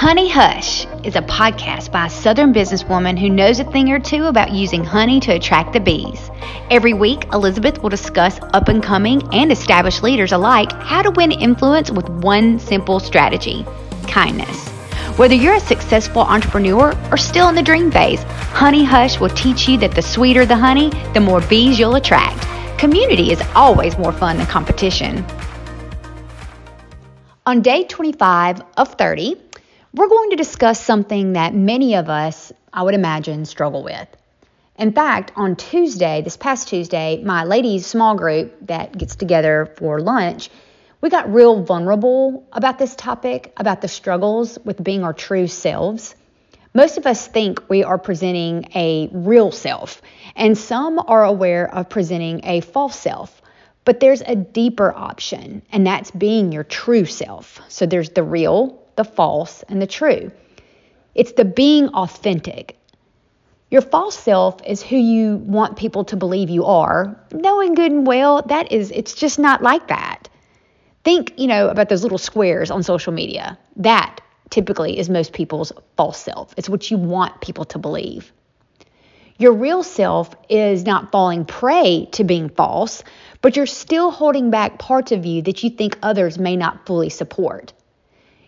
Honey Hush is a podcast by a Southern businesswoman who knows a thing or two about using honey to attract the bees. Every week, Elizabeth will discuss up and coming and established leaders alike how to win influence with one simple strategy kindness. Whether you're a successful entrepreneur or still in the dream phase, Honey Hush will teach you that the sweeter the honey, the more bees you'll attract. Community is always more fun than competition. On day 25 of 30, we're going to discuss something that many of us, I would imagine, struggle with. In fact, on Tuesday, this past Tuesday, my ladies' small group that gets together for lunch, we got real vulnerable about this topic, about the struggles with being our true selves. Most of us think we are presenting a real self, and some are aware of presenting a false self. But there's a deeper option, and that's being your true self. So there's the real, the false, and the true. It's the being authentic. Your false self is who you want people to believe you are, knowing good and well that is it's just not like that. Think, you know, about those little squares on social media. That typically is most people's false self. It's what you want people to believe. Your real self is not falling prey to being false, but you're still holding back parts of you that you think others may not fully support.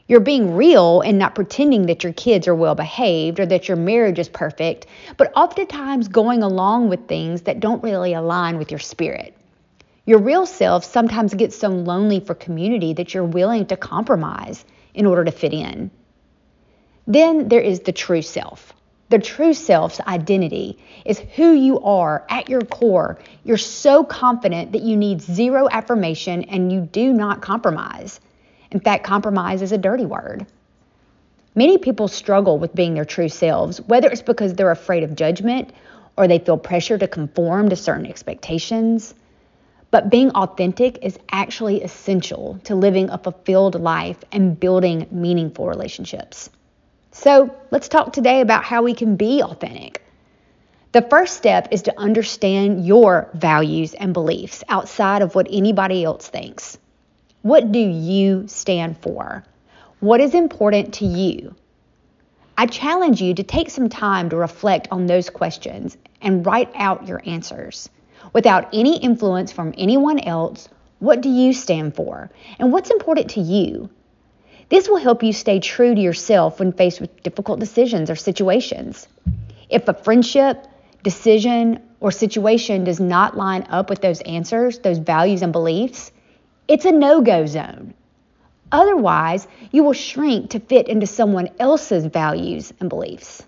You're being real and not pretending that your kids are well behaved or that your marriage is perfect, but oftentimes going along with things that don't really align with your spirit. Your real self sometimes gets so lonely for community that you're willing to compromise in order to fit in. Then there is the true self. The true self's identity is who you are at your core. You're so confident that you need zero affirmation and you do not compromise. In fact, compromise is a dirty word. Many people struggle with being their true selves, whether it's because they're afraid of judgment or they feel pressure to conform to certain expectations. But being authentic is actually essential to living a fulfilled life and building meaningful relationships. So, let's talk today about how we can be authentic. The first step is to understand your values and beliefs outside of what anybody else thinks. What do you stand for? What is important to you? I challenge you to take some time to reflect on those questions and write out your answers. Without any influence from anyone else, what do you stand for? And what's important to you? This will help you stay true to yourself when faced with difficult decisions or situations. If a friendship, decision, or situation does not line up with those answers, those values and beliefs, it's a no go zone. Otherwise, you will shrink to fit into someone else's values and beliefs.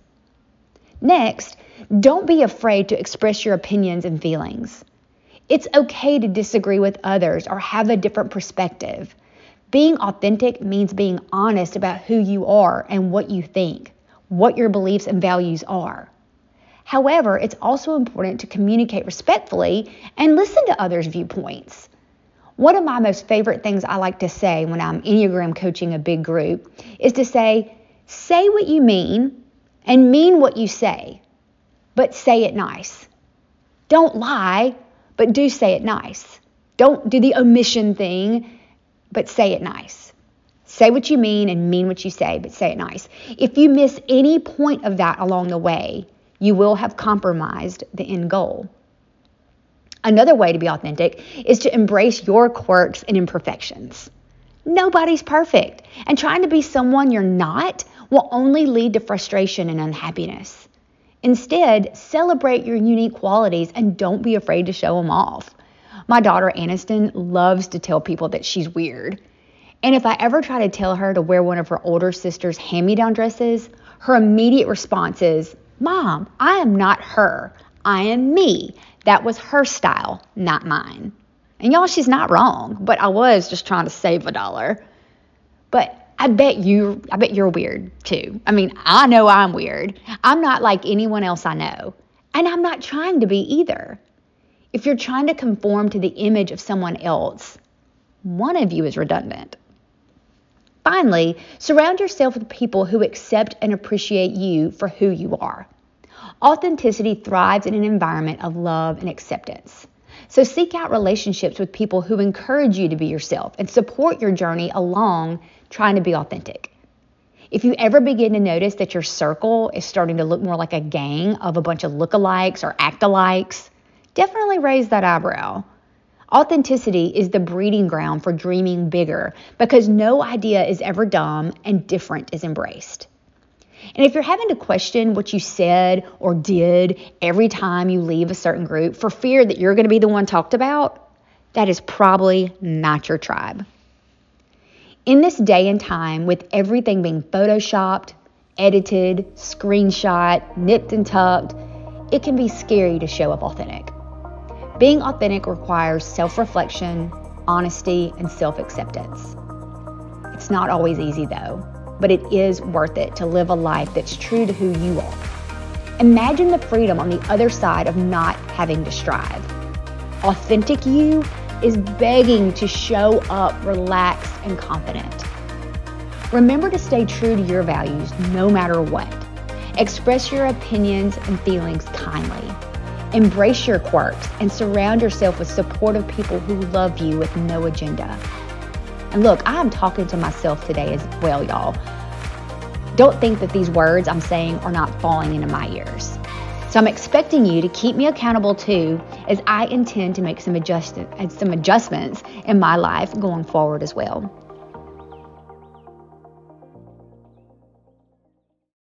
Next, don't be afraid to express your opinions and feelings. It's okay to disagree with others or have a different perspective. Being authentic means being honest about who you are and what you think, what your beliefs and values are. However, it's also important to communicate respectfully and listen to others' viewpoints. One of my most favorite things I like to say when I'm Enneagram coaching a big group is to say, say what you mean and mean what you say, but say it nice. Don't lie, but do say it nice. Don't do the omission thing, but say it nice. Say what you mean and mean what you say, but say it nice. If you miss any point of that along the way, you will have compromised the end goal. Another way to be authentic is to embrace your quirks and imperfections. Nobody's perfect, and trying to be someone you're not will only lead to frustration and unhappiness. Instead, celebrate your unique qualities and don't be afraid to show them off. My daughter Aniston loves to tell people that she's weird. And if I ever try to tell her to wear one of her older sister's hand me down dresses, her immediate response is, Mom, I am not her. I am me. That was her style, not mine. And y'all, she's not wrong, but I was just trying to save a dollar. But I bet you I bet you're weird too. I mean, I know I'm weird. I'm not like anyone else I know. And I'm not trying to be either. If you're trying to conform to the image of someone else, one of you is redundant. Finally, surround yourself with people who accept and appreciate you for who you are. Authenticity thrives in an environment of love and acceptance. So seek out relationships with people who encourage you to be yourself and support your journey along trying to be authentic. If you ever begin to notice that your circle is starting to look more like a gang of a bunch of lookalikes or act-alikes, definitely raise that eyebrow. Authenticity is the breeding ground for dreaming bigger because no idea is ever dumb and different is embraced. And if you're having to question what you said or did every time you leave a certain group for fear that you're going to be the one talked about, that is probably not your tribe. In this day and time, with everything being photoshopped, edited, screenshot, nipped and tucked, it can be scary to show up authentic. Being authentic requires self reflection, honesty, and self acceptance. It's not always easy though, but it is worth it to live a life that's true to who you are. Imagine the freedom on the other side of not having to strive. Authentic you is begging to show up relaxed and confident. Remember to stay true to your values no matter what. Express your opinions and feelings kindly. Embrace your quirks and surround yourself with supportive people who love you with no agenda. And look, I'm talking to myself today as well, y'all. Don't think that these words I'm saying are not falling into my ears. So I'm expecting you to keep me accountable too, as I intend to make some, adjust- some adjustments in my life going forward as well.